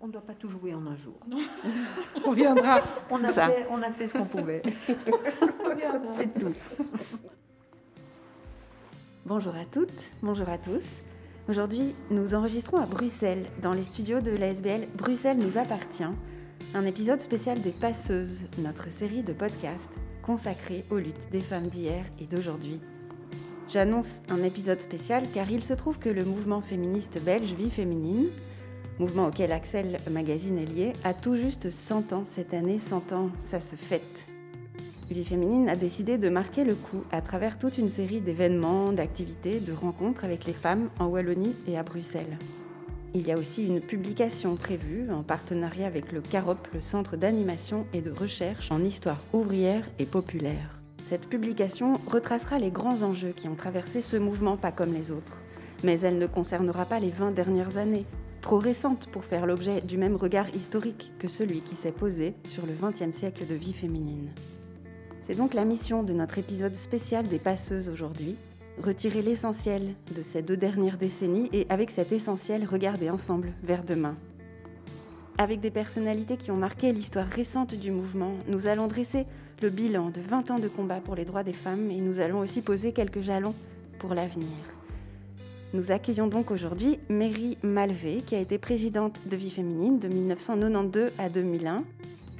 On ne doit pas tout jouer en un jour. On reviendra. On a, fait, on a fait ce qu'on pouvait. C'est tout. Bonjour à toutes, bonjour à tous. Aujourd'hui, nous enregistrons à Bruxelles, dans les studios de l'ASBL Bruxelles nous appartient, un épisode spécial des Passeuses, notre série de podcasts consacrée aux luttes des femmes d'hier et d'aujourd'hui. J'annonce un épisode spécial car il se trouve que le mouvement féministe belge Vie Féminine, mouvement auquel Axel Magazine est lié, a tout juste 100 ans cette année. 100 ans, ça se fête. Vie Féminine a décidé de marquer le coup à travers toute une série d'événements, d'activités, de rencontres avec les femmes en Wallonie et à Bruxelles. Il y a aussi une publication prévue en partenariat avec le CAROP, le Centre d'animation et de recherche en histoire ouvrière et populaire. Cette publication retracera les grands enjeux qui ont traversé ce mouvement pas comme les autres. Mais elle ne concernera pas les 20 dernières années, trop récentes pour faire l'objet du même regard historique que celui qui s'est posé sur le XXe siècle de vie féminine. C'est donc la mission de notre épisode spécial des passeuses aujourd'hui, retirer l'essentiel de ces deux dernières décennies et avec cet essentiel regarder ensemble vers demain. Avec des personnalités qui ont marqué l'histoire récente du mouvement, nous allons dresser le bilan de 20 ans de combat pour les droits des femmes et nous allons aussi poser quelques jalons pour l'avenir. Nous accueillons donc aujourd'hui Mary Malvé, qui a été présidente de Vie Féminine de 1992 à 2001,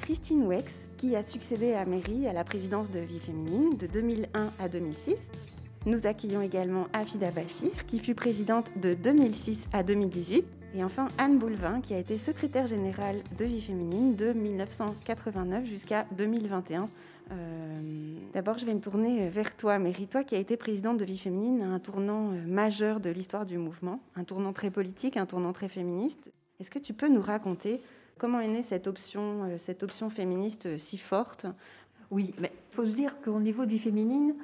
Christine Wex, qui a succédé à Mary à la présidence de Vie Féminine de 2001 à 2006, nous accueillons également Afida Bachir, qui fut présidente de 2006 à 2018. Et enfin Anne Boulevin, qui a été secrétaire générale de Vie Féminine de 1989 jusqu'à 2021. Euh, d'abord, je vais me tourner vers toi, Mary, toi qui as été présidente de Vie Féminine, un tournant euh, majeur de l'histoire du mouvement, un tournant très politique, un tournant très féministe. Est-ce que tu peux nous raconter comment est née cette option, euh, cette option féministe si forte? Oui, mais il faut se dire qu'au niveau de Vie Féminine,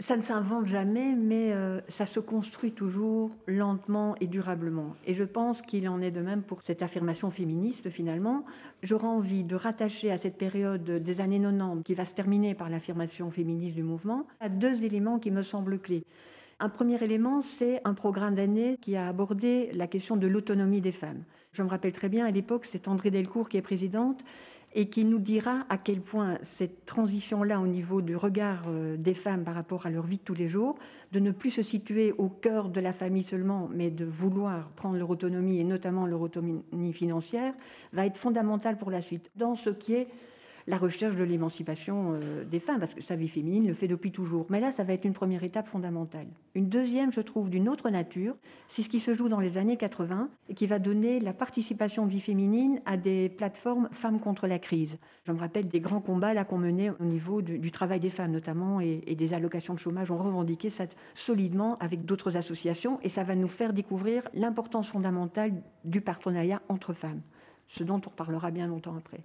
ça ne s'invente jamais, mais euh, ça se construit toujours lentement et durablement. Et je pense qu'il en est de même pour cette affirmation féministe finalement. J'aurais envie de rattacher à cette période des années 90, qui va se terminer par l'affirmation féministe du mouvement, à deux éléments qui me semblent clés. Un premier élément, c'est un programme d'année qui a abordé la question de l'autonomie des femmes. Je me rappelle très bien, à l'époque, c'est André Delcourt qui est présidente, et qui nous dira à quel point cette transition-là au niveau du regard euh, des femmes par rapport à leur vie de tous les jours, de ne plus se situer au cœur de la famille seulement, mais de vouloir prendre leur autonomie et notamment leur autonomie financière, va être fondamentale pour la suite, dans ce qui est la recherche de l'émancipation euh, des femmes, parce que sa vie féminine le fait depuis toujours. Mais là, ça va être une première étape fondamentale. Une deuxième, je trouve, d'une autre nature, c'est ce qui se joue dans les années 80 et qui va donner la participation de vie féminine à des plateformes femmes contre la crise. Je me rappelle des grands combats là qu'on menait au niveau du, travail des femmes notamment et, et, des allocations de chômage. On revendiquait ça solidement avec d'autres associations et ça va nous faire découvrir l'importance fondamentale du partenariat entre femmes, ce dont on parlera bien longtemps après.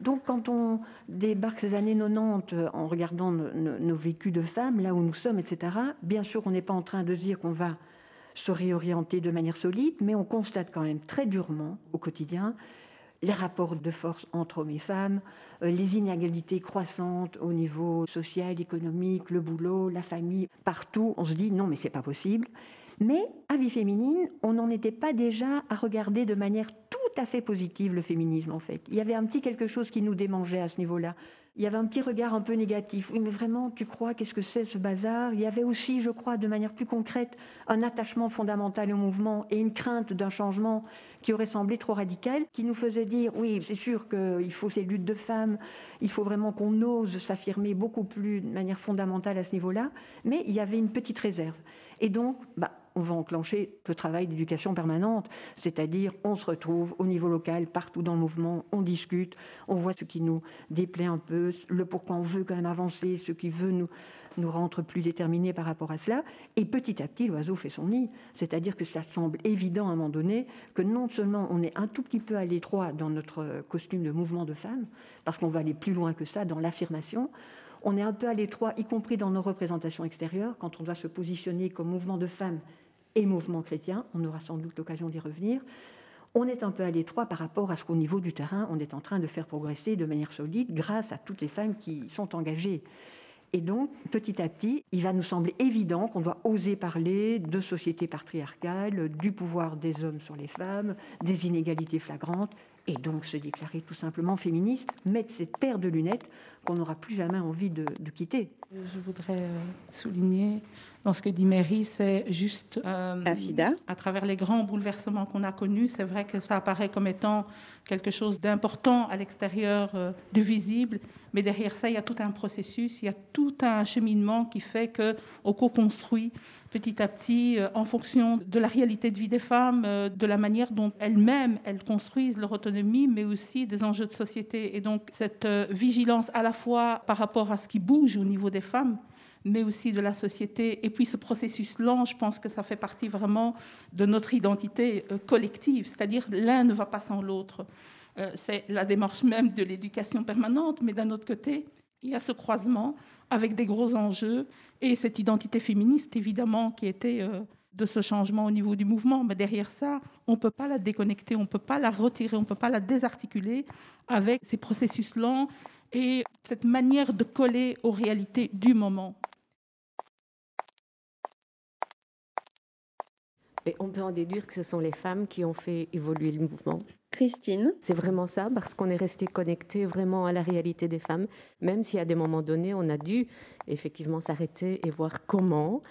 Donc quand on débarque ces années 90 euh, en regardant nos, vécus de femmes, là où nous sommes, etc., bien sûr on n'est pas en train de dire qu'on va se réorienter de manière solide, mais on constate quand même très durement au quotidien les rapports de force entre hommes et femmes, euh, les inégalités croissantes au niveau social, économique, le boulot, la famille, partout. On se dit non, mais c'est pas possible. Mais à vie féminine, on n'en était pas déjà à regarder de manière tout à fait positive le féminisme en fait. Il y avait un petit quelque chose qui nous démangeait à ce niveau-là. Il y avait un petit regard un peu négatif. Oui, mais vraiment, tu crois, qu'est-ce que c'est ce bazar? Il y avait aussi, je crois, de manière plus concrète, un attachement fondamental au mouvement et une crainte d'un changement qui aurait semblé trop radical, qui nous faisait dire, oui, c'est sûr qu'il faut ces luttes de femmes, il faut vraiment qu'on ose s'affirmer beaucoup plus de manière fondamentale à ce niveau-là, mais il y avait une petite réserve. Et donc, bah, on va enclencher le travail d'éducation permanente, c'est-à-dire on se retrouve au niveau local, partout dans le mouvement, on discute, on voit ce qui nous déplaît un peu, le pourquoi on veut quand même avancer, ce qui veut nous, nous rendre plus déterminés par rapport à cela. Et petit à petit, l'oiseau fait son nid. C'est-à-dire que ça semble évident à un moment donné que non seulement on est un tout petit peu à l'étroit dans notre costume de mouvement de femme, parce qu'on va aller plus loin que ça dans l'affirmation, on est un peu à l'étroit, y compris dans nos représentations extérieures, quand on doit se positionner comme mouvement de femmes et mouvement chrétien. On aura sans doute l'occasion d'y revenir. On est un peu à l'étroit par rapport à ce qu'au niveau du terrain, on est en train de faire progresser de manière solide grâce à toutes les femmes qui sont engagées. Et donc, petit à petit, il va nous sembler évident qu'on doit oser parler de société patriarcale, du pouvoir des hommes sur les femmes, des inégalités flagrantes, et donc se déclarer tout simplement féministe, mettre cette paire de lunettes qu'on n'aura plus jamais envie de, quitter. Je voudrais euh, souligner dans ce que dit Mary, c'est juste euh, à travers les grands bouleversements qu'on a connus, c'est vrai que ça apparaît comme étant quelque chose d'important à l'extérieur euh, de visible, mais derrière ça, il y a tout un processus, il y a tout un cheminement qui fait que au co-construit petit à petit euh, en fonction de la réalité de vie des femmes, euh, de la manière dont elles-mêmes elles construisent leur autonomie, mais aussi des enjeux de société. Et donc cette euh, vigilance à la fois par rapport à ce qui bouge au niveau des femmes, mais aussi de la société. Et puis ce processus lent, je pense que ça fait partie vraiment de notre identité collective, c'est-à-dire l'un ne va pas sans l'autre. C'est la démarche même de l'éducation permanente, mais d'un autre côté, il y a ce croisement avec des gros enjeux et cette identité féministe, évidemment, qui était euh, de ce changement au niveau du mouvement. Mais derrière ça, on ne peut pas la déconnecter, on ne peut pas la retirer, on ne peut pas la désarticuler avec ces processus lents et cette manière de coller aux réalités du moment. Et on peut en déduire que ce sont les femmes qui ont fait évoluer le mouvement. Christine C'est vraiment ça, parce qu'on est resté connecté vraiment à la réalité des femmes, même si à des moments donnés, on a dû effectivement s'arrêter et voir comment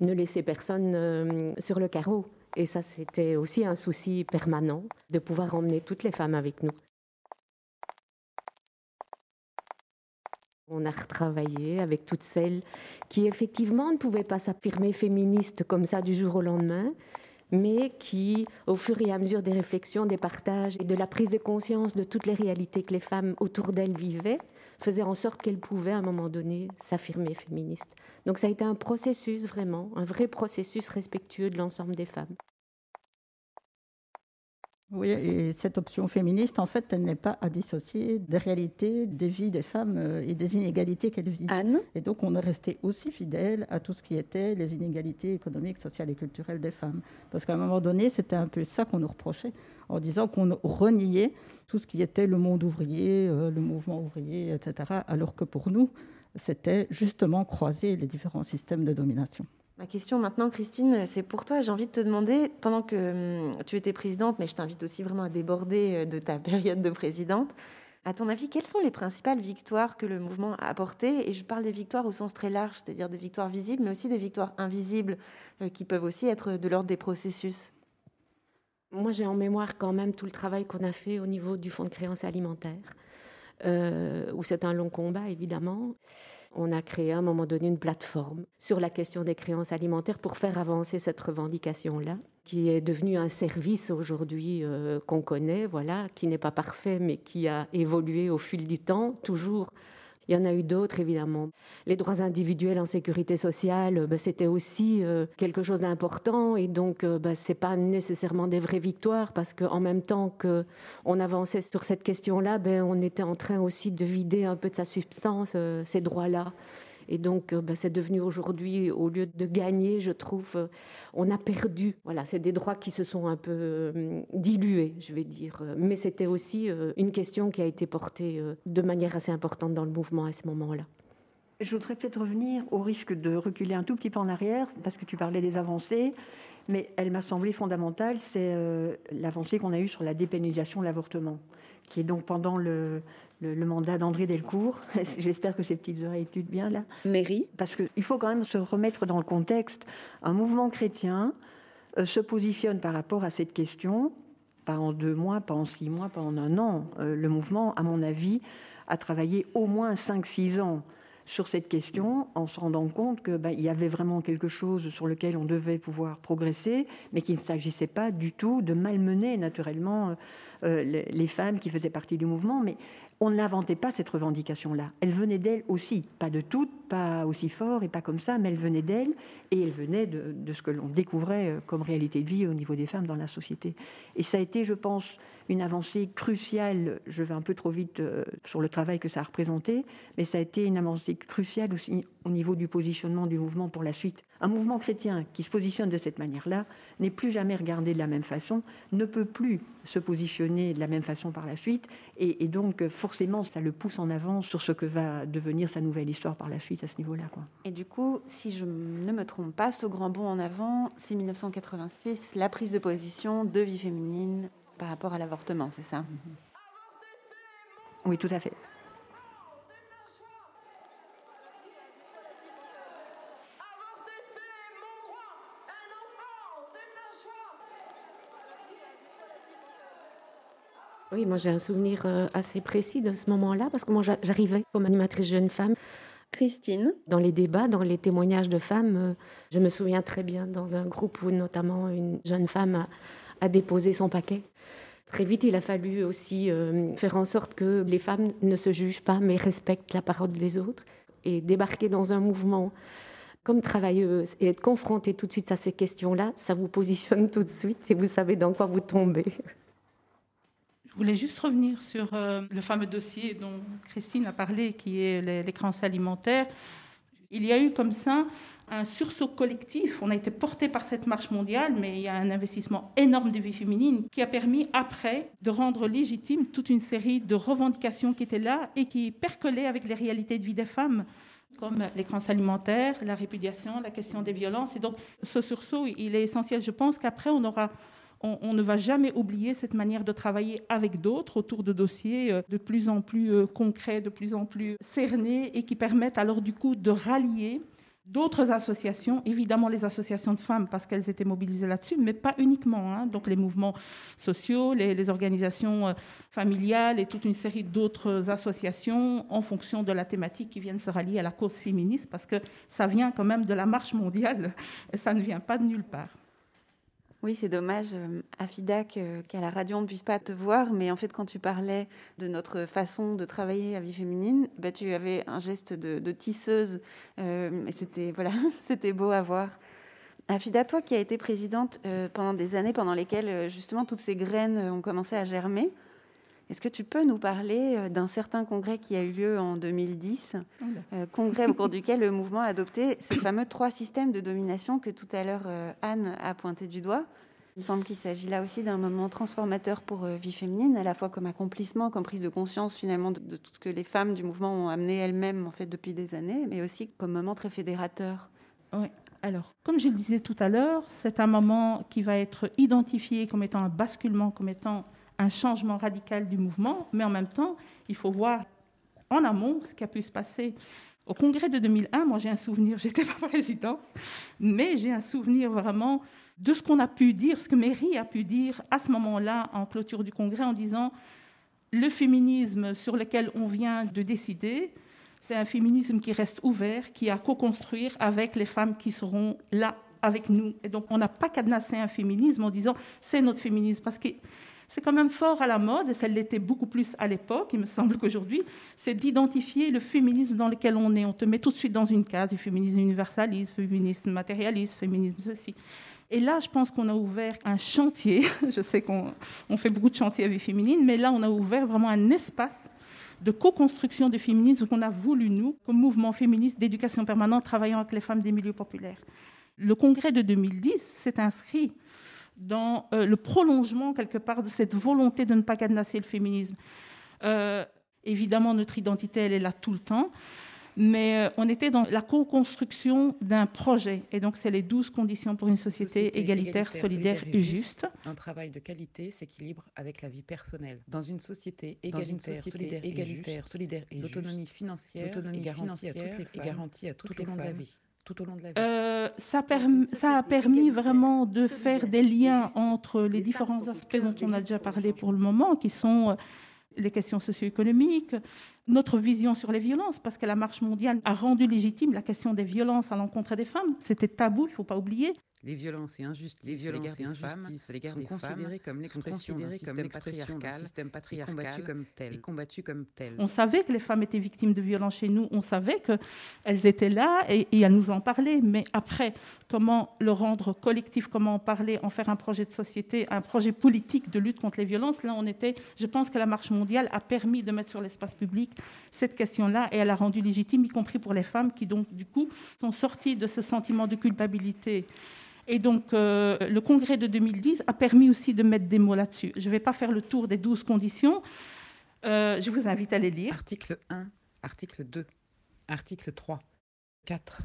ne laisser personne euh, sur le carreau. Et ça, c'était aussi un souci permanent de pouvoir emmener toutes les femmes avec nous. On a retravaillé avec toutes celles qui effectivement ne pouvaient pas s'affirmer féministes comme ça du jour au lendemain, mais qui, au fur et à mesure des réflexions, des partages et de la prise de conscience de toutes les réalités que les femmes autour d'elles vivaient, faisaient en sorte qu'elles pouvaient à un moment donné s'affirmer féministes. Donc ça a été un processus vraiment, un vrai processus respectueux de l'ensemble des femmes. Oui, et cette option féministe, en fait, elle n'est pas à dissocier des réalités, des vies des femmes euh, et des inégalités qu'elles vivent. Anne Et donc, on est resté aussi fidèle à tout ce qui était les inégalités économiques, sociales et culturelles des femmes. Parce qu'à un moment donné, c'était un peu ça qu'on nous reprochait, en disant qu'on reniait tout ce qui était le monde ouvrier, euh, le mouvement ouvrier, etc. Alors que pour nous, c'était justement croiser les différents systèmes de domination. Ma question maintenant, Christine, c'est pour toi. J'ai envie de te demander, pendant que hum, tu étais présidente, mais je t'invite aussi vraiment à déborder euh, de ta période de présidente, à ton avis, quelles sont les principales victoires que le mouvement a apportées? Et je parle des victoires au sens très large, c'est-à-dire des victoires visibles, mais aussi des victoires invisibles, euh, qui peuvent aussi être de l'ordre des processus. Moi, j'ai en mémoire quand même tout le travail qu'on a fait au niveau du fonds de créance alimentaire, euh, où c'est un long combat, évidemment on a créé à un moment donné une plateforme sur la question des créances alimentaires pour faire avancer cette revendication-là, qui est devenue un service aujourd'hui euh, qu'on connaît, voilà, qui n'est pas parfait, mais qui a évolué au fil du temps, toujours il y en a eu d'autres, évidemment. Les droits individuels en sécurité sociale, ben, c'était aussi euh, quelque chose d'important. Et donc, euh, ben, ce n'est pas nécessairement des vraies victoires, parce qu'en même temps qu'on avançait sur cette question-là, ben, on était en train aussi de vider un peu de sa substance euh, ces droits-là. Et donc, euh, bah, c'est devenu aujourd'hui, au lieu de gagner, je trouve, euh, on a perdu. Voilà, c'est des droits qui se sont un peu euh, dilués, je vais dire. Mais c'était aussi une question qui a été portée de manière assez importante dans le mouvement à ce moment-là. Je voudrais peut-être revenir au risque de reculer un tout petit peu en arrière, parce que tu parlais des avancées, mais elle m'a semblé fondamentale, c'est l'avancée qu'on a eue sur la dépénalisation de l'avortement, qui est donc pendant le, le, mandat d'André Delcourt. J'espère que ces petites oreilles étudient bien là. Mairie. Parce qu'il faut quand même se remettre dans le contexte. Un mouvement chrétien euh, se positionne par rapport à cette question, pas en deux mois, pas en six mois, pas en un an. Euh, le mouvement, à mon avis, a travaillé au moins cinq, six ans sur cette question en se rendant compte qu'il ben, y avait vraiment quelque chose sur lequel on devait pouvoir progresser, mais qu'il ne s'agissait pas du tout de malmener naturellement euh, les, femmes qui faisaient partie du mouvement, mais on n'inventait pas cette revendication-là. Elle venait d'elle aussi, pas de toutes, pas aussi fort et pas comme ça, mais elle venait d'elle et elle venait de, de ce que l'on découvrait euh, comme réalité de vie au niveau des femmes dans la société. Et ça a été, je pense, une avancée cruciale. Je vais un peu trop vite euh, sur le travail que ça a représenté, mais ça a été une avancée cruciale aussi au niveau du positionnement du mouvement pour la suite. Un mouvement chrétien qui se positionne de cette manière-là n'est plus jamais regardé de la même façon, ne peut plus se positionner de la même façon par la suite, et, donc forcément ça le pousse en avant sur ce que va devenir sa nouvelle histoire par la suite à ce niveau-là. Et du coup, si je ne me trompe pas, ce grand bond en avant, c'est 1986, la prise de position de vie féminine par rapport à l'avortement, c'est ça? Oui, tout à fait. Oui, moi j'ai un souvenir euh, assez précis de ce moment-là parce que moi j'arrivais comme animatrice jeune femme. Christine Dans les débats, dans les témoignages de femmes, euh, je me souviens très bien dans un groupe où notamment une jeune femme a, déposé son paquet. Très vite, il a fallu aussi euh, faire en sorte que les femmes ne se jugent pas mais respectent la parole des autres et débarquer dans un mouvement comme travailleuse et être confrontée tout de suite à ces questions-là, ça vous positionne tout de suite et vous savez dans quoi vous tombez. Je voulais juste revenir sur euh, le fameux dossier dont Christine a parlé, qui est les, les. Il y a eu comme ça un sursaut collectif. On a été porté par cette marche mondiale, mais il y a un investissement énorme des vies féminines qui a permis après de rendre légitime toute une série de revendications qui étaient là et qui percolaient avec les réalités de vie des femmes comme les alimentaires, la répudiation, la question des violences. Et donc, ce sursaut, il est essentiel. Je pense qu'après, on aura on, ne va jamais oublier cette manière de travailler avec d'autres autour de dossiers euh, de plus en plus euh, concrets, de plus en plus cernés et qui permettent alors du coup de rallier d'autres associations, évidemment les associations de femmes parce qu'elles étaient mobilisées là-dessus, mais pas uniquement. Hein. donc les mouvements sociaux, les, organisations euh, familiales et toute une série d'autres associations en fonction de la thématique qui viennent se rallier à la cause féministe parce que ça vient quand même de la marche mondiale ça ne vient pas de nulle part. Oui, c'est dommage, euh, Afida, qu'à la radio on ne puisse pas te voir, mais en fait, quand tu parlais de notre façon de travailler à vie féminine, bah, tu avais un geste de, tisseuse, euh, et c'était voilà, c'était beau à voir. Afida, toi qui as été présidente euh, pendant des années pendant lesquelles justement toutes ces graines ont commencé à germer, est-ce que tu peux nous parler euh, d'un certain congrès qui a eu lieu en 2010, euh, congrès au cours duquel le mouvement a adopté ces fameux trois systèmes de domination que tout à l'heure euh, Anne a pointé du doigt il me semble qu'il s'agit là aussi d'un moment transformateur pour vie féminine, à la fois comme accomplissement, comme prise de conscience finalement de, tout ce que les femmes du mouvement ont amené elles-mêmes en fait depuis des années, mais aussi comme moment très fédérateur. Oui. Alors, comme je le disais tout à l'heure, c'est un moment qui va être identifié comme étant un basculement, comme étant un changement radical du mouvement, mais en même temps, il faut voir en amont ce qui a pu se passer. Au congrès de 2001, moi j'ai un souvenir, j'étais pas président, mais j'ai un souvenir vraiment de ce qu'on a pu dire, ce que Mairie a pu dire à ce moment-là en clôture du congrès en disant le féminisme sur lequel on vient de décider, c'est un féminisme qui reste ouvert, qui a co-construire avec les femmes qui seront là avec nous. Et donc on n'a pas cadenassé un féminisme en disant c'est notre féminisme, parce que c'est quand même fort à la mode, et ça l'était beaucoup plus à l'époque, il me semble qu'aujourd'hui, c'est d'identifier le féminisme dans lequel on est. On te met tout de suite dans une case, du féminisme universaliste, féminisme matérialiste, féminisme ceci. Et là, je pense qu'on a ouvert un chantier. Je sais qu'on fait beaucoup de chantiers à vie féminine, mais là, on a ouvert vraiment un espace de co-construction du féminisme qu'on a voulu, nous, comme mouvement féministe d'éducation permanente, travaillant avec les femmes des milieux populaires. Le congrès de 2010 s'est inscrit dans euh, le prolongement, quelque part, de cette volonté de ne pas cadenasser le féminisme. Euh, évidemment, notre identité, elle est là tout le temps, mais euh, on était dans la co-construction d'un projet. Et donc, c'est les douze conditions pour une société, égalitaire, solidaire, et juste. Un travail de qualité s'équilibre avec la vie personnelle. Dans une société égalitaire, solidaire, égalitaire, solidaire et l'autonomie financière, est garantie, garantie à toutes les femmes, de la vie tout au long de la vie. Euh, ça, ça, a permis vraiment de faire des liens entre les différents aspects dont on a déjà parlé pour le moment, qui sont euh, les questions socio-économiques, notre vision sur les violences, parce que la marche mondiale a rendu légitime la question des violences à l'encontre des femmes. C'était tabou, il ne faut pas oublier les violences et injustices, les violences et injustices, les guerres sont considérées comme l'expression d'un système patriarcal, système patriarcal comme tel, combattu comme tel. On savait que les femmes étaient victimes de violences chez nous, on savait qu'elles étaient là et, et elles nous en parlaient. Mais après, comment le rendre collectif, comment en parler, en faire un projet de société, un projet politique de lutte contre les violences, là, on était. Je pense que la marche mondiale a permis de mettre sur l'espace public cette question-là et elle a rendu légitime, y compris pour les femmes qui, donc, du coup, sont sorties de ce sentiment de culpabilité. Et donc, euh, le congrès de 2010 a permis aussi de mettre des mots là-dessus. Je ne vais pas faire le tour des 12 conditions. Euh, je vous invite à les lire. Article 1, article 2, article 3, 4.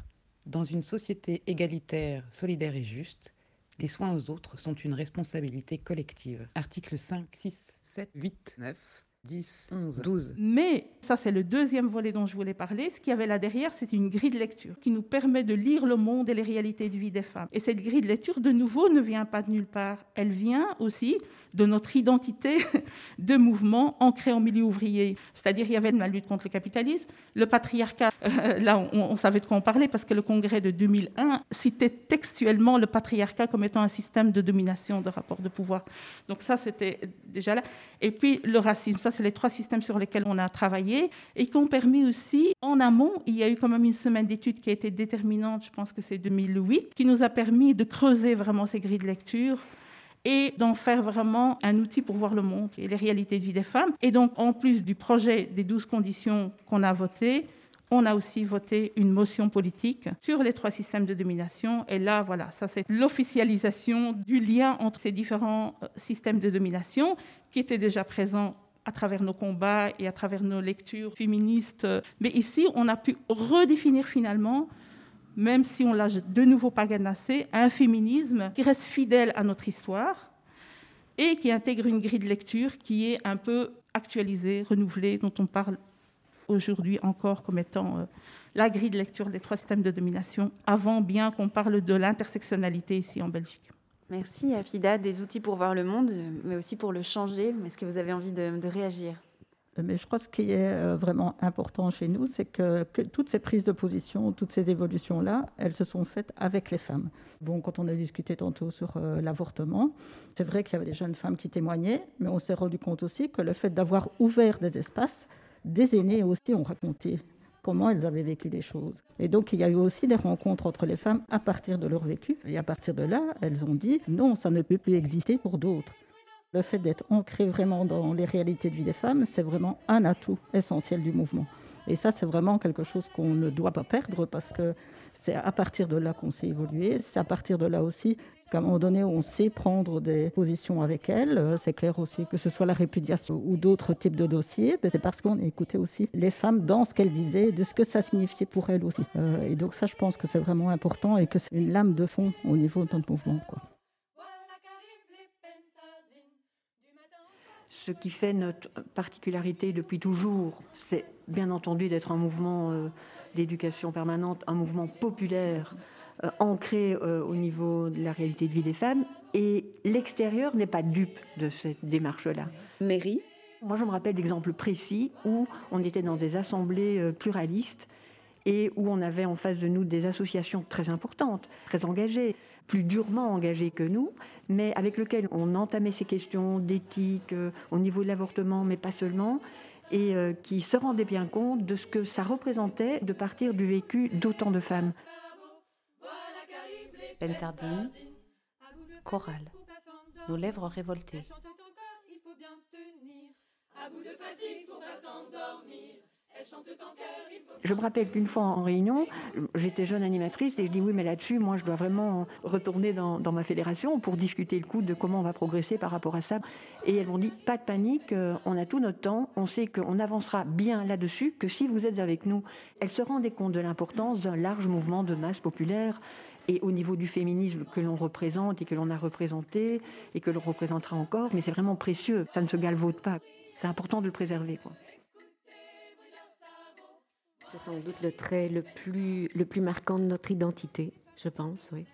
Dans une société égalitaire, solidaire et juste, les soins aux autres sont une responsabilité collective. Article 5, 6, 7, 8, 9. 10, 11, 12. Mais ça, c'est le deuxième volet dont je voulais parler. Ce qu'il y avait là derrière, c'est une grille de lecture qui nous permet de lire le monde et les réalités de vie des femmes. Et cette grille de lecture, de nouveau, ne vient pas de nulle part. Elle vient aussi de notre identité de mouvement ancré en milieu ouvrier. C'est-à-dire, il y avait la lutte contre le capitalisme, le patriarcat. Euh, là, on, on, savait de quoi on parlait parce que le congrès de 2001 citait textuellement le patriarcat comme étant un système de domination, de rapport de pouvoir. Donc ça, c'était déjà là. Et puis le racisme. Ça, c'est les trois systèmes sur lesquels on a travaillé et qui ont permis aussi, en amont, il y a eu quand même une semaine d'études qui a été déterminante, je pense que c'est 2008, qui nous a permis de creuser vraiment ces grilles de lecture et d'en faire vraiment un outil pour voir le monde et les réalités de vie des femmes. Et donc, en plus du projet des 12 conditions qu'on a voté, on a aussi voté une motion politique sur les trois systèmes de domination. Et là, voilà, ça c'est l'officialisation du lien entre ces différents euh, systèmes de domination qui étaient déjà présents à travers nos combats et à travers nos lectures féministes. Mais ici, on a pu redéfinir finalement, même si on l'a de nouveau pas ganassé, un féminisme qui reste fidèle à notre histoire et qui intègre une grille de lecture qui est un peu actualisée, renouvelée, dont on parle aujourd'hui encore comme étant euh, la grille de lecture des trois systèmes de domination, avant bien qu'on parle de l'intersectionnalité ici en Belgique. Merci Afida, des outils pour voir le monde, mais aussi pour le changer. Est-ce que vous avez envie de, réagir? Mais je crois que ce qui est euh, vraiment important chez nous, c'est que, toutes ces prises de position, toutes ces évolutions-là, elles se sont faites avec les femmes. Bon, quand on a discuté tantôt sur euh, l'avortement, c'est vrai qu'il y avait des jeunes femmes qui témoignaient, mais on s'est rendu compte aussi que le fait d'avoir ouvert des espaces, des aînés aussi ont raconté comment elles avaient vécu les choses. Et donc, il y a eu aussi des rencontres entre les femmes à partir de leur vécu. Et à partir de là, elles ont dit non, ça ne peut plus exister pour d'autres. Le fait d'être ancré vraiment dans les réalités de vie des femmes, c'est vraiment un atout essentiel du mouvement. Et ça, c'est vraiment quelque chose qu'on ne doit pas perdre parce que c'est à partir de là qu'on s'est évolué. C'est à partir de là aussi qu'à un moment donné, on sait prendre des positions avec elles. Euh, c'est clair aussi que ce soit la répudiation ou d'autres types de dossiers. C'est parce qu'on écoutait aussi les femmes dans ce qu'elles disaient, de ce que ça signifiait pour elles aussi. Euh, et donc ça, je pense que c'est vraiment important et que c'est une lame de fond au niveau de notre mouvement. Ce qui fait notre particularité depuis toujours, c'est bien entendu d'être un mouvement euh, d'éducation permanente, un mouvement populaire euh, ancré euh, au niveau de la réalité de vie des femmes. Et l'extérieur n'est pas dupe de cette démarche-là. Mairie Moi, je me rappelle d'exemples précis où on était dans des assemblées pluralistes et où on avait en face de nous des associations très importantes, très engagées, plus durement engagées que nous, mais avec lesquelles on entamait ces questions d'éthique au niveau de l'avortement, mais pas seulement, et euh, qui se rendaient bien compte de ce que ça représentait de partir du vécu d'autant de femmes. Pensardine, chorale, nos lèvres révoltées. Je me rappelle qu'une fois en réunion, j'étais jeune animatrice et je dis oui, mais là-dessus, moi, je dois vraiment retourner dans, ma fédération pour discuter le coup de comment on va progresser par rapport à ça. Et elles m'ont dit pas de panique, euh, on a tout notre temps, on sait qu'on avancera bien là-dessus, que si vous êtes avec nous. Elles se rendaient compte de l'importance d'un large mouvement de masse populaire et au niveau du féminisme que l'on représente et que l'on a représenté et que l'on représentera encore, mais c'est vraiment précieux, ça ne se galvaude pas. C'est important de le préserver. Quoi. C'est sans doute le trait le plus, le plus marquant de notre identité, je pense, oui.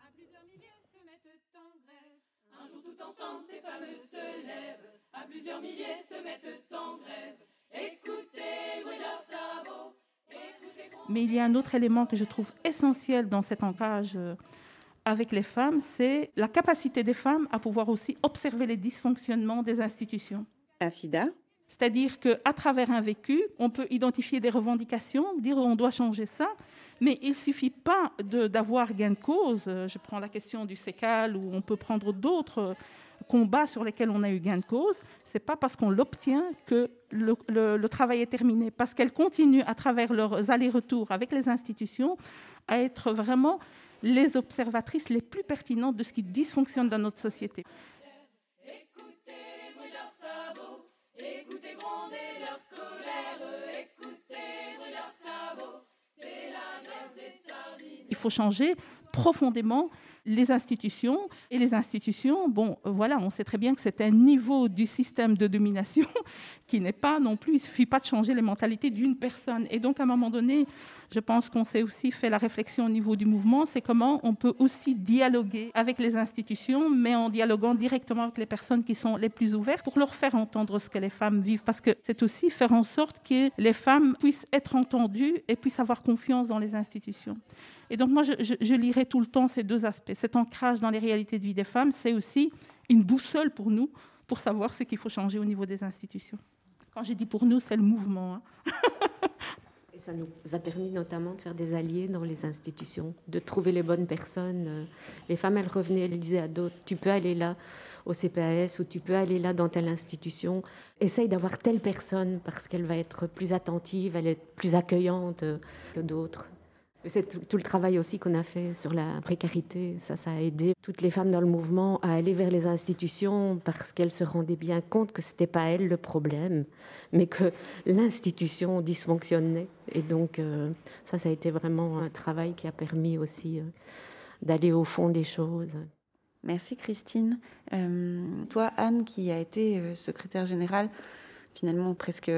À plusieurs milliers se mettent en grève. Un jour tout ensemble, ces femmes se lèvent. À plusieurs milliers se mettent en grève. Écoutez, cerveau. Mais il y a un autre élément que je trouve essentiel dans cet ancrage euh, avec les femmes, c'est la capacité des femmes à pouvoir aussi observer les dysfonctionnements des institutions. Afida C'est-à-dire qu'à travers un vécu, on peut identifier des revendications, dire on doit changer ça, mais il ne suffit pas d'avoir gain de cause. Je prends la question du sécal ou on peut prendre d'autres combats sur lesquels on a eu gain de cause. N'est pas parce qu'on l'obtient que le, le, travail est terminé, parce qu'elles continuent à travers leurs allers-retours avec les institutions à être vraiment les observatrices les plus pertinentes de ce qui dysfonctionne dans notre société. Il faut changer profondément les institutions. Et les institutions, bon, voilà, on sait très bien que c'est un niveau du système de domination qui n'est pas non plus, il ne suffit pas de changer les mentalités d'une personne. Et donc, à un moment donné, je pense qu'on s'est aussi fait la réflexion au niveau du mouvement, c'est comment on peut aussi dialoguer avec les institutions, mais en dialoguant directement avec les personnes qui sont les plus ouvertes pour leur faire entendre ce que les femmes vivent. Parce que c'est aussi faire en sorte que les femmes puissent être entendues et puissent avoir confiance dans les institutions. Et donc moi, je, je, lirai tout le temps ces deux aspects. Cet ancrage dans les réalités de vie des femmes, c'est aussi une boussole pour nous pour savoir ce qu'il faut changer au niveau des institutions. Quand j'ai dit pour nous, c'est le mouvement. Hein. Et ça nous a permis notamment de faire des alliés dans les institutions, de trouver les bonnes personnes. Les femmes, elles revenaient, elles disaient à d'autres, tu peux aller là au CPAS ou tu peux aller là dans telle institution. Essaye d'avoir telle personne parce qu'elle va être plus attentive, elle est plus accueillante que d'autres. C'est tout, le travail aussi qu'on a fait sur la précarité. Ça, ça a aidé toutes les femmes dans le mouvement à aller vers les institutions parce qu'elles se rendaient bien compte que ce n'était pas elles le problème, mais que l'institution dysfonctionnait. Et donc, euh, ça, ça a été vraiment un travail qui a permis aussi euh, d'aller au fond des choses. Merci Christine. Euh, toi, Anne, qui a été secrétaire générale finalement presque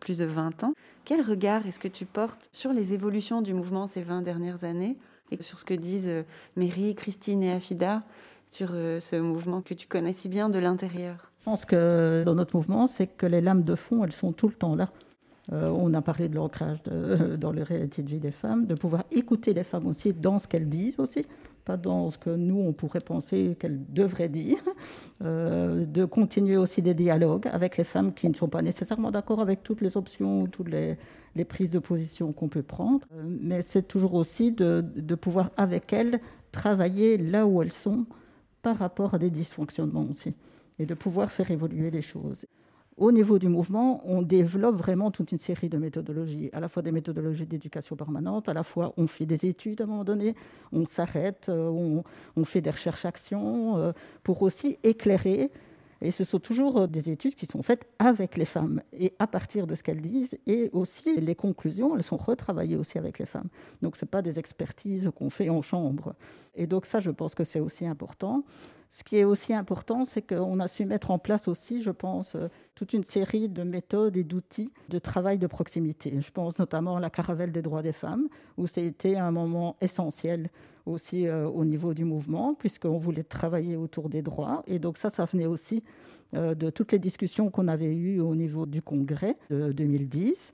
plus de 20 ans. Quel regard est-ce que tu portes sur les évolutions du mouvement ces 20 dernières années et sur ce que disent euh, Mary, Christine et Afida sur euh, ce mouvement que tu connais si bien de l'intérieur? Je pense que dans notre mouvement, c'est que les lames de fond, elles sont tout le temps là. Euh, on a parlé de l'ancrage dans les réalités de vie des femmes, de pouvoir écouter les femmes aussi dans ce qu'elles disent aussi, pas dans ce que nous, on pourrait penser qu'elles devraient dire, euh, de continuer aussi des dialogues avec les femmes qui ne sont pas nécessairement d'accord avec toutes les options ou toutes les, prises de position qu'on peut prendre, euh, mais c'est toujours aussi de pouvoir avec elles travailler là où elles sont par rapport à des dysfonctionnements aussi, et de pouvoir faire évoluer les choses au niveau du mouvement, on développe vraiment toute une série de méthodologies, à la fois des méthodologies d'éducation permanente, à la fois on fait des études à un moment donné, on s'arrête, euh, on, fait des recherches-actions euh, pour aussi éclairer. Et ce sont toujours des études qui sont faites avec les femmes et à partir de ce qu'elles disent. Et aussi, les conclusions, elles sont retravaillées aussi avec les femmes. Donc, ce n'est pas des expertises qu'on fait en chambre. Et donc, ça, je pense que c'est aussi important. Ce qui est aussi important, c'est qu'on a su mettre en place aussi, je pense, euh, toute une série de méthodes et d'outils de travail de proximité. Je pense notamment à la caravelle des droits des femmes, où c'était un moment essentiel aussi euh, au niveau du mouvement, puisqu'on voulait travailler autour des droits. Et donc ça, ça venait aussi euh, de toutes les discussions qu'on avait eues au niveau du congrès de 2010,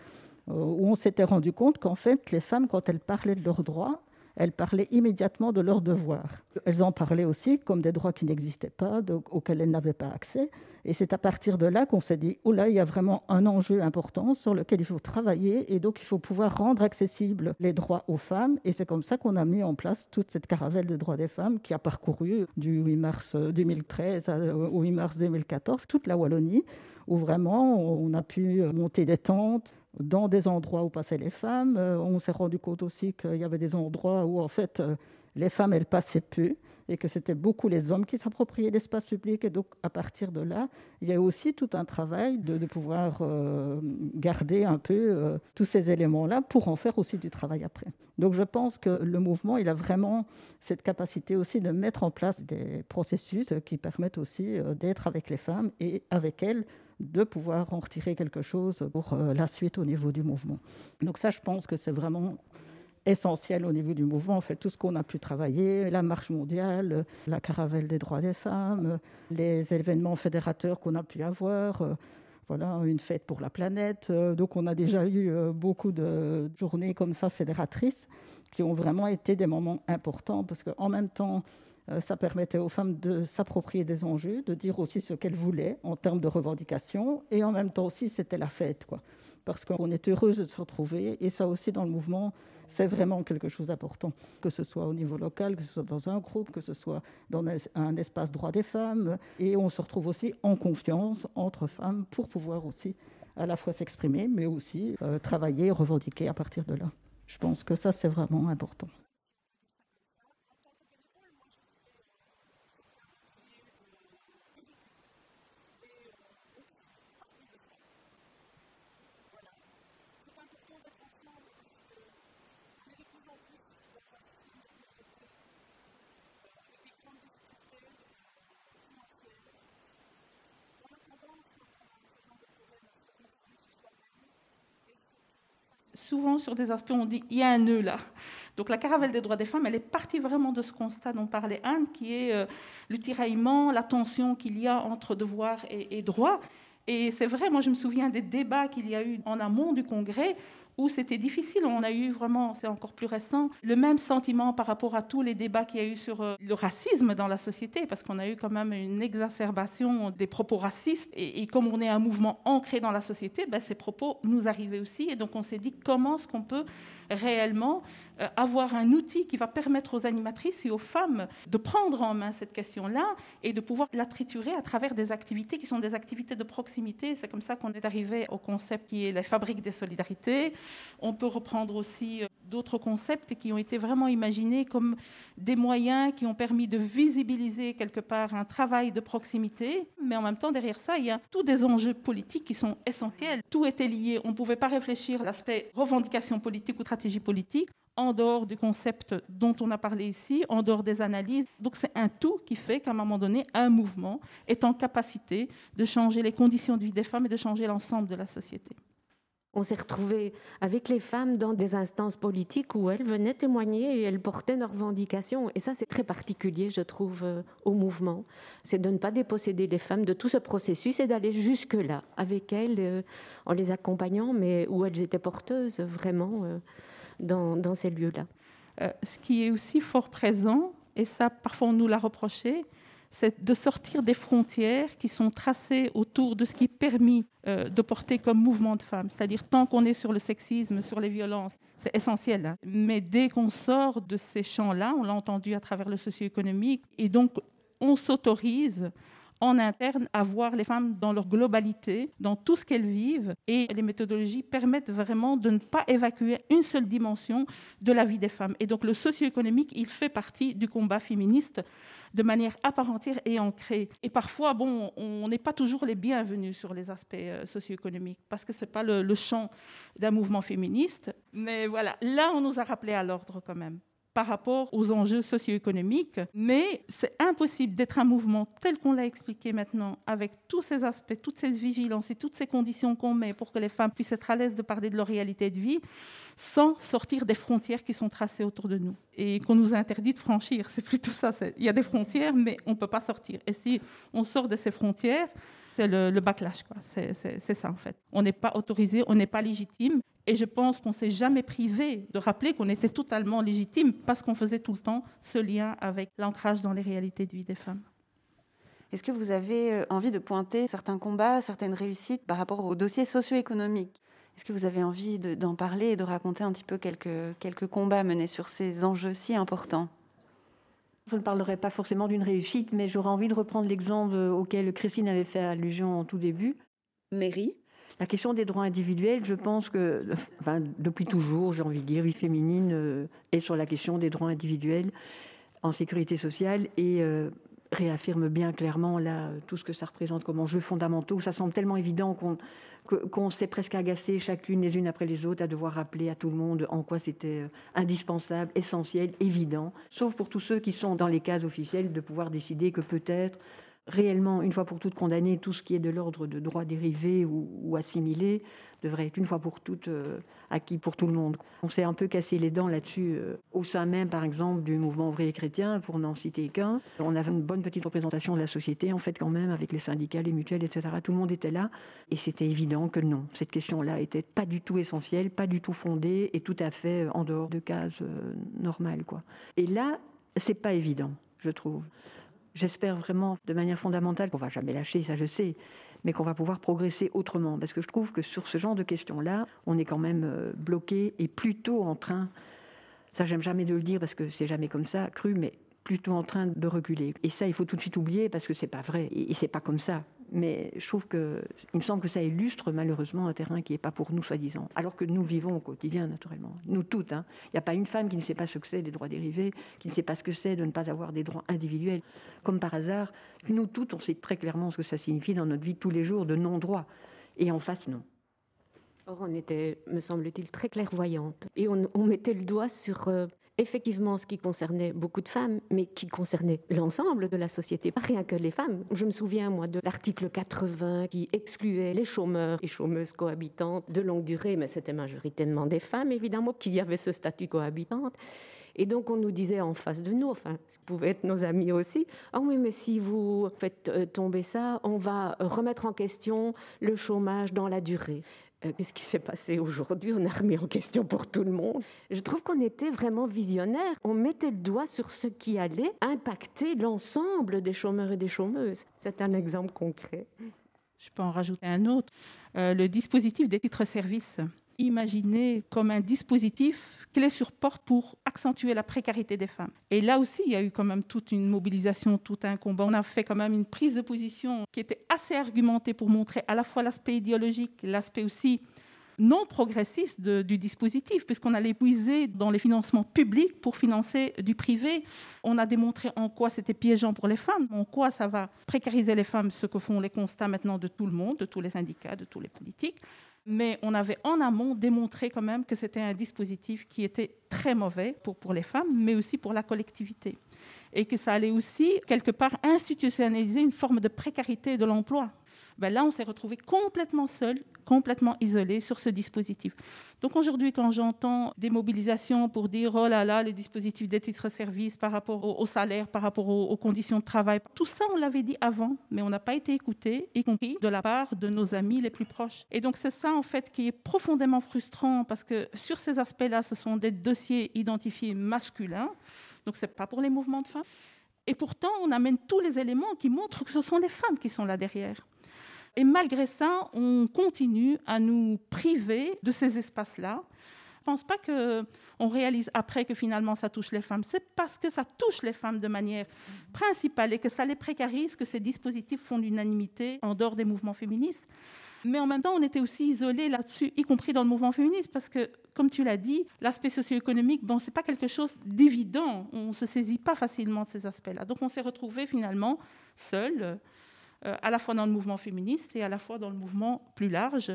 où on s'était rendu compte qu'en fait, les femmes, quand elles parlaient de leurs droits, elles parlaient immédiatement de leurs devoirs. Elles en parlaient aussi comme des droits qui n'existaient pas, auxquels elles n'avaient pas accès. Et c'est à partir de là qu'on s'est dit, oh là, il y a vraiment un enjeu important sur lequel il faut travailler et donc il faut pouvoir rendre accessibles les droits aux femmes. Et c'est comme ça qu'on a mis en place toute cette caravelle des droits des femmes qui a parcouru du 8 mars 2013 au 8 mars 2014 toute la Wallonie où vraiment on a pu monter des tentes, dans des endroits où passaient les femmes. Euh, on s'est rendu compte aussi qu'il y avait des endroits où, en fait, euh, les femmes, elles passaient peu et que c'était beaucoup les hommes qui s'appropriaient l'espace public. Et donc, à partir de là, il y a aussi tout un travail de, pouvoir euh, garder un peu tous ces éléments-là pour en faire aussi du travail après. Donc, je pense que le mouvement, il a vraiment cette capacité aussi de mettre en place des processus qui permettent aussi d'être avec les femmes et avec elles de pouvoir en retirer quelque chose pour euh, la suite au niveau du mouvement. Donc ça, je pense que c'est vraiment essentiel au niveau du mouvement. En fait, tout ce qu'on a pu travailler, la marche mondiale, la caravelle des droits des femmes, les événements fédérateurs qu'on a pu avoir, euh, voilà, une fête pour la planète. Euh, donc, on a déjà eu beaucoup de journées comme ça fédératrices qui ont vraiment été des moments importants parce qu'en même temps, ça permettait aux femmes de s'approprier des enjeux, de dire aussi ce qu'elles voulaient en termes de revendications, et en même temps aussi c'était la fête. Parce qu'on est heureuse de se retrouver, et ça aussi dans le mouvement, c'est vraiment quelque chose d'important, que ce soit au niveau local, que ce soit dans un groupe, que ce soit dans un espace droit des femmes, et on se retrouve aussi en confiance entre femmes pour pouvoir aussi à la fois s'exprimer, mais aussi euh, travailler, revendiquer à partir de là. Je pense que ça, c'est vraiment important. Souvent sur des aspects, on dit il y a un nœud là. Donc la caravelle des droits des femmes, elle est partie vraiment de ce constat dont parlait Anne, qui est euh, le tiraillement, la tension qu'il y a entre devoir et, et droit. Et c'est vrai, moi je me souviens des débats qu'il y a eu en amont du congrès où c'était difficile. On a eu vraiment, c'est encore plus récent, le même sentiment par rapport à tous les débats qu'il y a eu sur euh, le racisme dans la société, parce qu'on a eu quand même une exacerbation des propos racistes. Et, comme on est un mouvement ancré dans la société, ben, ces propos nous arrivaient aussi. Et donc on s'est dit comment est-ce qu'on peut réellement euh, avoir un outil qui va permettre aux animatrices et aux femmes de prendre en main cette question-là et de pouvoir la triturer à travers des activités qui sont des activités de proximité. C'est comme ça qu'on est arrivé au concept qui est la fabrique des solidarités. On peut reprendre aussi euh, d'autres concepts qui ont été vraiment imaginés comme des moyens qui ont permis de visibiliser quelque part un travail de proximité, mais en même temps derrière ça, il y a tous des enjeux politiques qui sont essentiels. Tout était lié. On ne pouvait pas réfléchir à l'aspect revendication politique ou stratégie politique en dehors du concept dont on a parlé ici, en dehors des analyses. Donc c'est un tout qui fait qu'à un moment donné, un mouvement est en capacité de changer les conditions de vie des femmes et de changer l'ensemble de la société. On s'est retrouvé avec les femmes dans des instances politiques où elles venaient témoigner et elles portaient leurs revendications. Et ça, c'est très particulier, je trouve, euh, au mouvement. C'est de ne pas déposséder les femmes de tout ce processus et d'aller jusque-là avec elles, euh, en les accompagnant, mais où elles étaient porteuses vraiment euh, dans, ces lieux-là. ce qui est aussi fort présent, et ça, parfois on nous l'a reproché, c'est de sortir des frontières qui sont tracées autour de ce qui est permis euh, de porter comme mouvement de femmes. C'est-à-dire, tant qu'on est sur le sexisme, sur les violences, c'est essentiel. Hein. Mais dès qu'on sort de ces champs-là, on l'a entendu à travers le socio-économique, et donc on s'autorise en interne à voir les femmes dans leur globalité, dans tout ce qu'elles vivent. Et les méthodologies permettent vraiment de ne pas évacuer une seule dimension de la vie des femmes. Et donc le socio-économique, il fait partie du combat féministe de manière à et ancrée. Et parfois, bon, on n'est pas toujours les bienvenus sur les aspects euh, socio-économiques parce que ce n'est pas le, le champ d'un mouvement féministe. Mais voilà, là, on nous a rappelé à l'ordre quand même par rapport aux enjeux socio-économiques. Mais c'est impossible d'être un mouvement tel qu'on l'a expliqué maintenant, avec tous ces aspects, toute cette vigilance et toutes ces conditions qu'on met pour que les femmes puissent être à l'aise de parler de leur réalité de vie, sans sortir des frontières qui sont tracées autour de nous et qu'on nous interdit de franchir. C'est plutôt ça. Il y a des frontières, mais on ne peut pas sortir. Et si on sort de ces frontières, c'est le, le, backlash. C'est ça, en fait. On n'est pas autorisé, on n'est pas légitime. Et je pense qu'on ne s'est jamais privé de rappeler qu'on était totalement légitime parce qu'on faisait tout le temps ce lien avec l'ancrage dans les réalités de vie des femmes. Est-ce que vous avez euh, envie de pointer certains combats, certaines réussites par rapport aux dossiers socio-économiques? Est-ce que vous avez envie d'en parler et de raconter un petit peu quelques, quelques combats menés sur ces enjeux si importants? Je ne parlerai pas forcément d'une réussite, mais j'aurais envie de reprendre l'exemple auquel Christine avait fait allusion en tout début. Mairie la question des droits individuels, je pense que, depuis toujours, j'ai envie de dire, vie féminine euh, est sur la question des droits individuels en sécurité sociale et euh, réaffirme bien clairement là tout ce que ça représente comme enjeux fondamentaux. Ça semble tellement évident qu'on s'est presque agacé chacune les unes après les autres à devoir rappeler à tout le monde en quoi c'était euh, indispensable, essentiel, évident, sauf pour tous ceux qui sont dans les cases officielles de pouvoir décider que peut-être réellement, une fois pour toutes, condamner tout ce qui est de l'ordre de droits dérivés ou, assimilés devrait être une fois pour toutes euh, acquis pour tout le monde. On s'est un peu cassé les dents là-dessus euh, au sein même, par exemple, du mouvement ouvrier chrétien, pour n'en citer qu'un. On avait une bonne petite représentation de la société, en fait, quand même, avec les syndicats, les mutuelles, etc. Tout le monde était là, et c'était évident que non, cette question-là était pas du tout essentielle, pas du tout fondée, et tout à fait en dehors de cases euh, normales, quoi. Et là, c'est pas évident je trouve. J'espère vraiment de manière fondamentale qu'on va jamais lâcher, ça je sais, mais qu'on va pouvoir progresser autrement. Parce que je trouve que sur ce genre de questions-là, on est quand même euh, bloqué et plutôt en train, ça j'aime jamais de le dire parce que c'est jamais comme ça, cru, mais plutôt en train de reculer. Et ça, il faut tout de suite oublier parce que c'est pas vrai et c'est pas comme ça. Mais je trouve que, il me semble que ça illustre malheureusement un terrain qui n'est pas pour nous, soi-disant. Alors que nous vivons au quotidien, naturellement. Nous toutes. Hein. Il n'y a pas une femme qui ne sait pas ce que c'est des droits dérivés, qui ne sait pas ce que c'est de ne pas avoir des droits individuels. Comme par hasard, nous toutes, on sait très clairement ce que ça signifie dans notre vie tous les jours de non-droit. Et en face, non. Or, on était, me semble-t-il, très clairvoyante. Et on, mettait le doigt sur euh, effectivement ce qui concernait beaucoup de femmes, mais qui concernait l'ensemble de la société, pas rien que les femmes. Je me souviens, moi, de l'article 80 qui excluait les chômeurs et chômeuses cohabitantes de longue durée, mais c'était majoritairement des femmes, évidemment, qui avaient ce statut cohabitante. Et donc, on nous disait en face de nous, enfin, ce pouvait être nos amis aussi, ah oui, mais si vous faites euh, tomber ça, on va remettre en question le chômage dans la durée. Euh, qu'est-ce qui s'est passé aujourd'hui? On a remis en question pour tout le monde. Je trouve qu'on était vraiment visionnaire. On mettait le doigt sur ce qui allait impacter l'ensemble des chômeurs et des chômeuses. C'est un exemple concret. Je peux en rajouter un autre. Euh, le dispositif des titres-services imaginé comme un dispositif clé sur porte pour accentuer la précarité des femmes. Et là aussi, il y a eu quand même toute une mobilisation, tout un combat. On a fait quand même une prise de position qui était assez argumentée pour montrer à la fois l'aspect idéologique, l'aspect aussi non progressiste du dispositif, puisqu'on allait puiser dans les financements publics pour financer du privé. On a démontré en quoi c'était piégeant pour les femmes, en quoi ça va précariser les femmes, ce que font les constats maintenant de tout le monde, de tous les syndicats, de tous les politiques mais on avait en amont démontré quand même que c'était un dispositif qui était très mauvais pour, pour les femmes, mais aussi pour la collectivité. Et que ça allait aussi, quelque part, institutionnaliser une forme de précarité de l'emploi ben là, on s'est retrouvé complètement seul, complètement isolé sur ce dispositif. Donc aujourd'hui, quand j'entends des mobilisations pour dire oh là là, les dispositifs des titres-services par rapport au, salaire, par rapport aux, conditions de travail, tout ça, on l'avait dit avant, mais on n'a pas été écouté, y compris de la part de nos amis les plus proches. Et donc c'est ça, en fait, qui est profondément frustrant parce que sur ces aspects-là, ce sont des dossiers identifiés masculins. Donc c'est pas pour les mouvements de femmes. Et pourtant, on amène tous les éléments qui montrent que ce sont les femmes qui sont là derrière. Et malgré ça, on continue à nous priver de ces espaces-là. Je ne pense pas qu'on réalise après que finalement ça touche les femmes. C'est parce que ça touche les femmes de manière principale et que ça les précarise que ces dispositifs font l'unanimité en dehors des mouvements féministes. Mais en même temps, on était aussi isolés là-dessus, y compris dans le mouvement féministe, parce que, comme tu l'as dit, l'aspect socio-économique, bon, ce n'est pas quelque chose d'évident. On ne se saisit pas facilement de ces aspects-là. Donc on s'est retrouvés finalement seuls à la fois dans le mouvement féministe et à la fois dans le mouvement plus large.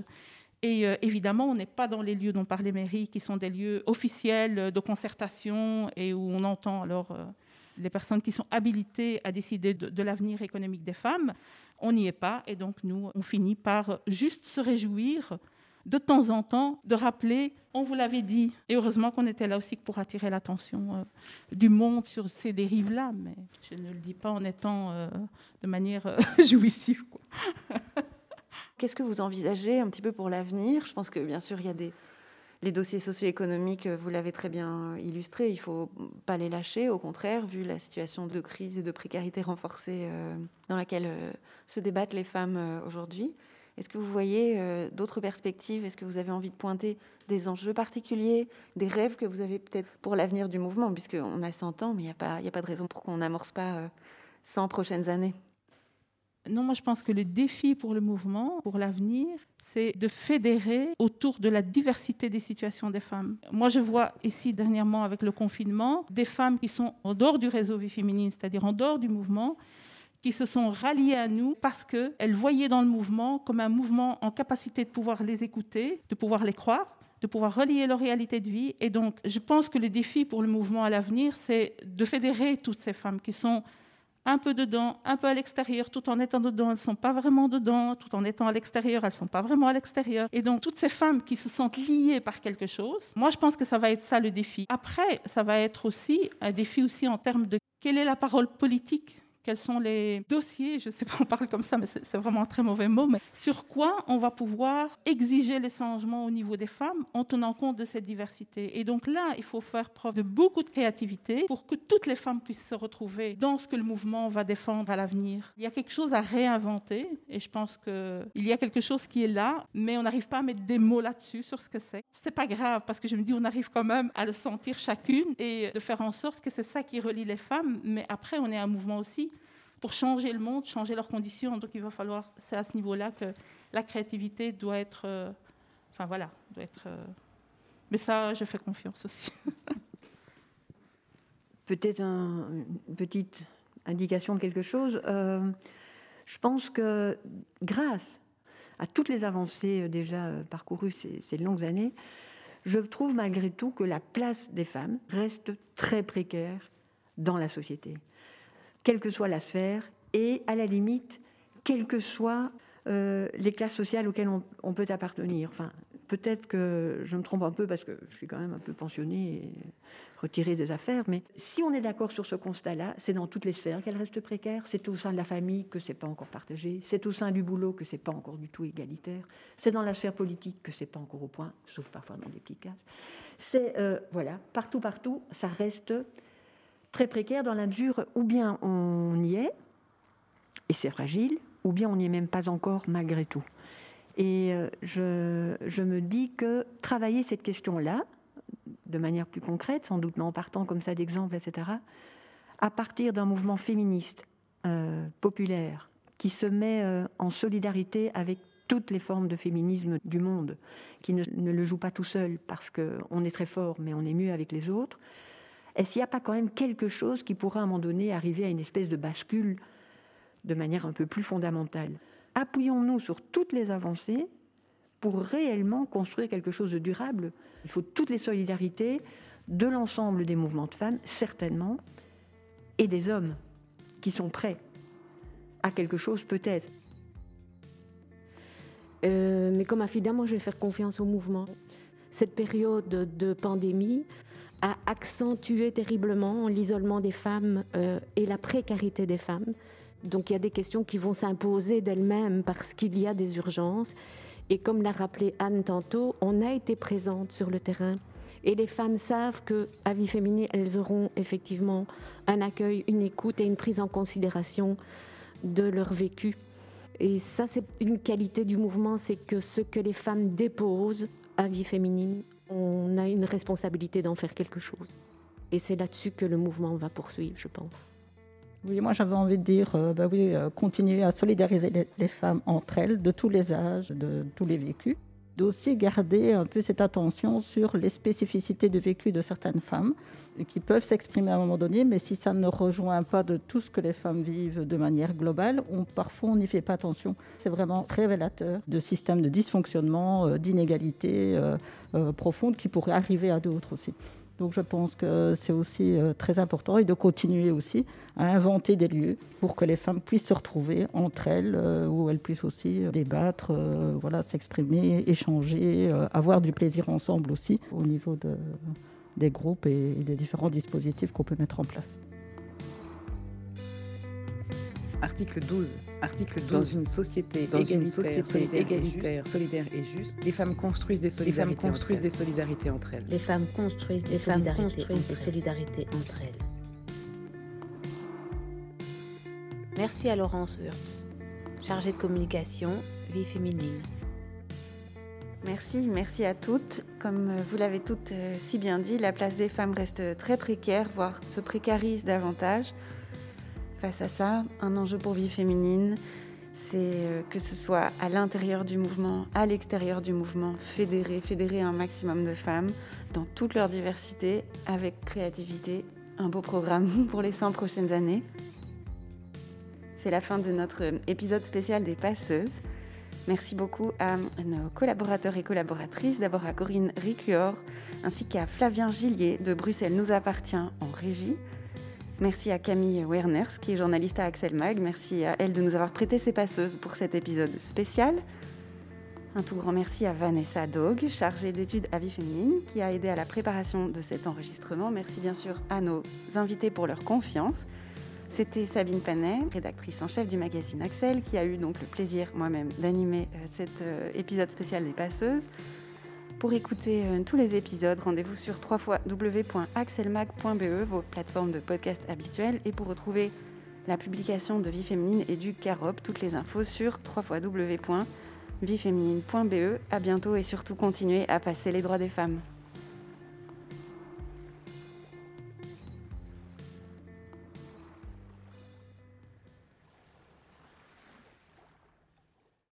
Et euh, évidemment, on n'est pas dans les lieux dont parle les mairies, qui sont des lieux officiels de concertation et où on entend alors euh, les personnes qui sont habilitées à décider de l'avenir économique des femmes. On n'y est pas et donc nous, on finit par juste se réjouir de temps en temps de rappeler, on vous l'avait dit, et heureusement qu'on était là aussi pour attirer l'attention euh, du monde sur ces dérives-là, mais je ne le dis pas en étant euh, de manière euh, jouissive. Qu'est-ce que vous envisagez un petit peu pour l'avenir? Je pense que bien sûr, il y a des les dossiers socio-économiques, vous l'avez très bien illustré, il ne faut pas les lâcher. Au contraire, vu la situation de crise et de précarité renforcée dans laquelle se débattent les femmes aujourd'hui, est-ce que vous voyez euh, d'autres perspectives? Est-ce que vous avez envie de pointer des enjeux particuliers, des rêves que vous avez peut-être pour l'avenir du mouvement? Puisqu'on a 100 ans, mais il n'y a, pas, a pas de raison pour qu'on n'amorce pas 100 euh, prochaines années. Non, moi je pense que le défi pour le mouvement, pour l'avenir, c'est de fédérer autour de la diversité des situations des femmes. Moi je vois ici dernièrement avec le confinement des femmes qui sont en dehors du réseau Vie Féminine, c'est-à-dire en dehors du mouvement, qui se sont ralliées à nous parce qu'elles voyaient dans le mouvement comme un mouvement en capacité de pouvoir les écouter, de pouvoir les croire, de pouvoir relier leur réalité de vie. Et donc, je pense que le défi pour le mouvement à l'avenir, c'est de fédérer toutes ces femmes qui sont un peu dedans, un peu à l'extérieur, tout en étant dedans, elles ne sont pas vraiment dedans, tout en étant à l'extérieur, elles ne sont pas vraiment à l'extérieur. Et donc, toutes ces femmes qui se sentent liées par quelque chose, moi, je pense que ça va être ça le défi. Après, ça va être aussi un défi aussi en termes de quelle est la parole politique quels sont les dossiers, je ne sais pas, on parle comme ça, mais c'est vraiment un très mauvais mot, mais sur quoi on va pouvoir exiger les changements au niveau des femmes en tenant compte de cette diversité. Et donc là, il faut faire preuve de beaucoup de créativité pour que toutes les femmes puissent se retrouver dans ce que le mouvement va défendre à l'avenir. Il y a quelque chose à réinventer et je pense qu'il y a quelque chose qui est là, mais on n'arrive pas à mettre des mots là-dessus, sur ce que c'est. C'est pas grave parce que je me dis, on arrive quand même à le sentir chacune et de faire en sorte que c'est ça qui relie les femmes, mais après, on est un mouvement aussi pour changer le monde, changer leurs conditions. Donc il va falloir, c'est à ce niveau-là que la créativité doit être, euh, enfin voilà, doit être. Euh, mais ça, je fais confiance aussi. Peut-être une petite indication de quelque chose. Euh, je pense que grâce à toutes les avancées déjà parcourues ces, ces longues années, je trouve malgré tout que la place des femmes reste très précaire dans la société quelle que soit la sphère, et à la limite, quelles que soient euh, les classes sociales auxquelles on, peut appartenir. Enfin, peut-être que je me trompe un peu parce que je suis quand même un peu pensionnée et retirée des affaires, mais si on est d'accord sur ce constat-là, c'est dans toutes les sphères qu'elle reste précaire. C'est au sein de la famille que c'est pas encore partagé. C'est au sein du boulot que c'est pas encore du tout égalitaire. C'est dans la sphère politique que c'est pas encore au point, sauf parfois dans des petits cas. C'est euh, voilà, partout, partout, ça reste très précaire dans la mesure où bien on y est, et c'est fragile, ou bien on n'y est même pas encore malgré tout. Et euh, je, me dis que travailler cette question-là, de manière plus concrète, sans doute, en partant comme ça d'exemples, etc., à partir d'un mouvement féministe, euh, populaire, qui se met euh, en solidarité avec toutes les formes de féminisme du monde, qui ne, ne le joue pas tout seul parce qu'on est très fort, mais on est mieux avec les autres, est-ce qu'il n'y a pas quand même quelque chose qui pourrait à un moment donné arriver à une espèce de bascule de manière un peu plus fondamentale? Appuyons-nous sur toutes les avancées pour réellement construire quelque chose de durable. Il faut toutes les solidarités de l'ensemble des mouvements de femmes, certainement, et des hommes qui sont prêts à quelque chose peut-être. Euh, mais comme moi je vais faire confiance au mouvement. Cette période de pandémie, a accentué terriblement l'isolement des femmes euh, et la précarité des femmes. Donc il y a des questions qui vont s'imposer d'elles-mêmes parce qu'il y a des urgences. Et comme l'a rappelé Anne tantôt, on a été présente sur le terrain. Et les femmes savent qu'à Vie Féminine, elles auront effectivement un accueil, une écoute et une prise en considération de leur vécu. Et ça, c'est une qualité du mouvement, c'est que ce que les femmes déposent à Vie Féminine, on a une responsabilité d'en faire quelque chose. Et c'est là-dessus que le mouvement va poursuivre, je pense. Oui, moi j'avais envie de dire, euh, bah oui, euh, continuer à solidariser les, les, femmes entre elles, de tous les âges, de tous les vécus. D'aussi garder un peu cette attention sur les spécificités de vécu de certaines femmes qui peuvent s'exprimer à un moment donné, mais si ça ne rejoint pas de tout ce que les femmes vivent de manière globale, parfois on n'y fait pas attention. C'est vraiment révélateur de systèmes de dysfonctionnement, euh, d'inégalités euh, euh, profondes qui pourraient arriver à d'autres aussi. Donc je pense que c'est aussi très important et de continuer aussi à inventer des lieux pour que les femmes puissent se retrouver entre elles, où elles puissent aussi débattre, voilà, s'exprimer, échanger, avoir du plaisir ensemble aussi au niveau de, des groupes et, des différents dispositifs qu'on peut mettre en place. Article 12. Article 12. Dans une société, dans égalitaire, une société solidaire, égalitaire, et solidaire et juste, les femmes construisent des solidarités, les femmes construisent des solidarités entre elles. Les femmes construisent des, solidarités, construisent des solidarités entre elles. Merci à Laurence Wurtz, chargée de communication, vie féminine. Merci, merci à toutes. Comme vous l'avez toutes euh, si bien dit, la place des femmes reste très précaire, voire se précarise davantage. Face à ça, un enjeu pour vie féminine, c'est euh, que ce soit à l'intérieur du mouvement, à l'extérieur du mouvement, fédérer, fédérer un maximum de femmes dans toute leur diversité, avec créativité, un beau programme pour les 100 prochaines années. C'est la fin de notre épisode spécial des passeuses. Merci beaucoup à nos collaborateurs et collaboratrices, d'abord à Corinne Ricuor, ainsi qu'à Flavien Gillier de Bruxelles nous appartient en régie. Merci à Camille Werners, qui est journaliste à Axel Mag. Merci à elle de nous avoir prêté ses passeuses pour cet épisode spécial. Un tout grand merci à Vanessa Dog, chargée d'études à vie féminine, qui a aidé à la préparation de cet enregistrement. Merci bien sûr à nos invités pour leur confiance. C'était Sabine Panet, rédactrice en chef du magazine Axel, qui a eu donc le plaisir moi-même d'animer euh, cet euh, épisode spécial des passeuses. Pour écouter euh, tous les épisodes, rendez-vous sur www.axelmag.be, vos plateformes de podcast habituelles, et pour retrouver la publication de Vie Féminine et du Carop, toutes les infos sur www.vieféminine.be. À bientôt et surtout continuez à passer les droits des femmes.